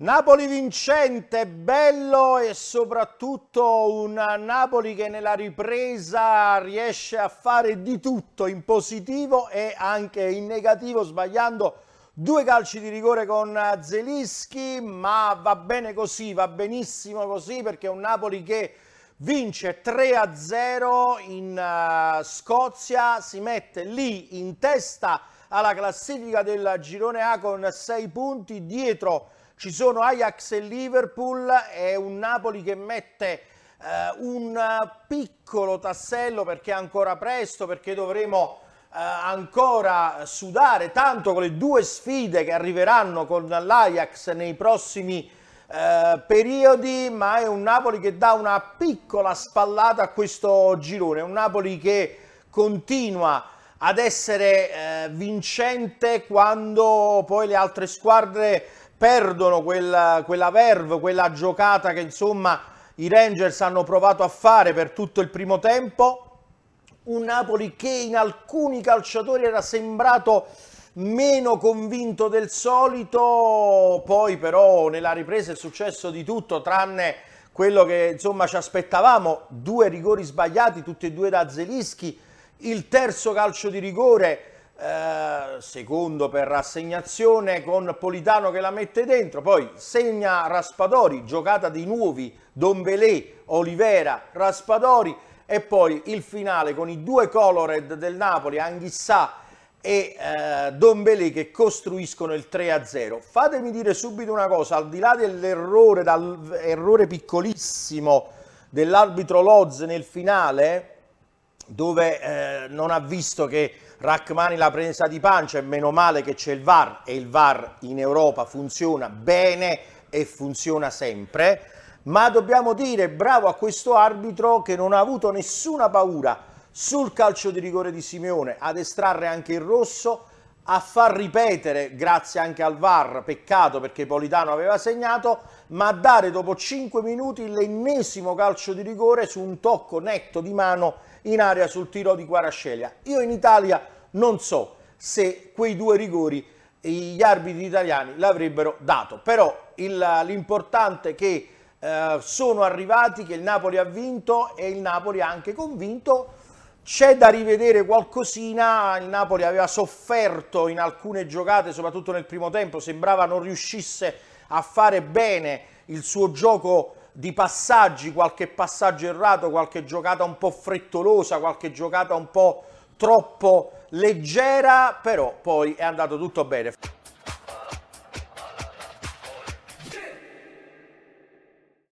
Napoli vincente, bello e soprattutto un Napoli che nella ripresa riesce a fare di tutto in positivo e anche in negativo sbagliando due calci di rigore con Zelischi ma va bene così, va benissimo così perché è un Napoli che vince 3-0 in uh, Scozia, si mette lì in testa alla classifica del girone A con 6 punti. Dietro ci sono Ajax e Liverpool. E un Napoli che mette eh, un piccolo tassello perché è ancora presto, perché dovremo eh, ancora sudare tanto con le due sfide che arriveranno con l'Ajax nei prossimi eh, periodi, ma è un Napoli che dà una piccola spallata a questo girone, un Napoli che continua ad essere eh, vincente quando poi le altre squadre perdono quella, quella verve, quella giocata che insomma i Rangers hanno provato a fare per tutto il primo tempo. Un Napoli che in alcuni calciatori era sembrato meno convinto del solito, poi però nella ripresa è successo di tutto tranne quello che insomma ci aspettavamo, due rigori sbagliati, tutti e due da Zelischi, il terzo calcio di rigore eh, secondo per assegnazione con Politano che la mette dentro, poi segna Raspadori, giocata di nuovi, Dombelé, Olivera, Raspadori e poi il finale con i due colored del Napoli, Anghissà e eh, Dombelé che costruiscono il 3-0. Fatemi dire subito una cosa, al di là dell'errore, dall'errore piccolissimo dell'arbitro Loz nel finale, dove eh, non ha visto che Rachmani l'ha presa di pancia e meno male che c'è il VAR e il VAR in Europa funziona bene e funziona sempre, ma dobbiamo dire bravo a questo arbitro che non ha avuto nessuna paura sul calcio di rigore di Simeone ad estrarre anche il rosso, a far ripetere, grazie anche al VAR, peccato perché Politano aveva segnato, ma a dare dopo 5 minuti l'ennesimo calcio di rigore su un tocco netto di mano in area sul tiro di Guarascelia. Io in Italia non so se quei due rigori gli arbitri italiani l'avrebbero dato, però l'importante è che eh, sono arrivati, che il Napoli ha vinto e il Napoli ha anche convinto c'è da rivedere qualcosina, il Napoli aveva sofferto in alcune giocate, soprattutto nel primo tempo, sembrava non riuscisse a fare bene il suo gioco di passaggi, qualche passaggio errato, qualche giocata un po' frettolosa, qualche giocata un po' troppo leggera, però poi è andato tutto bene.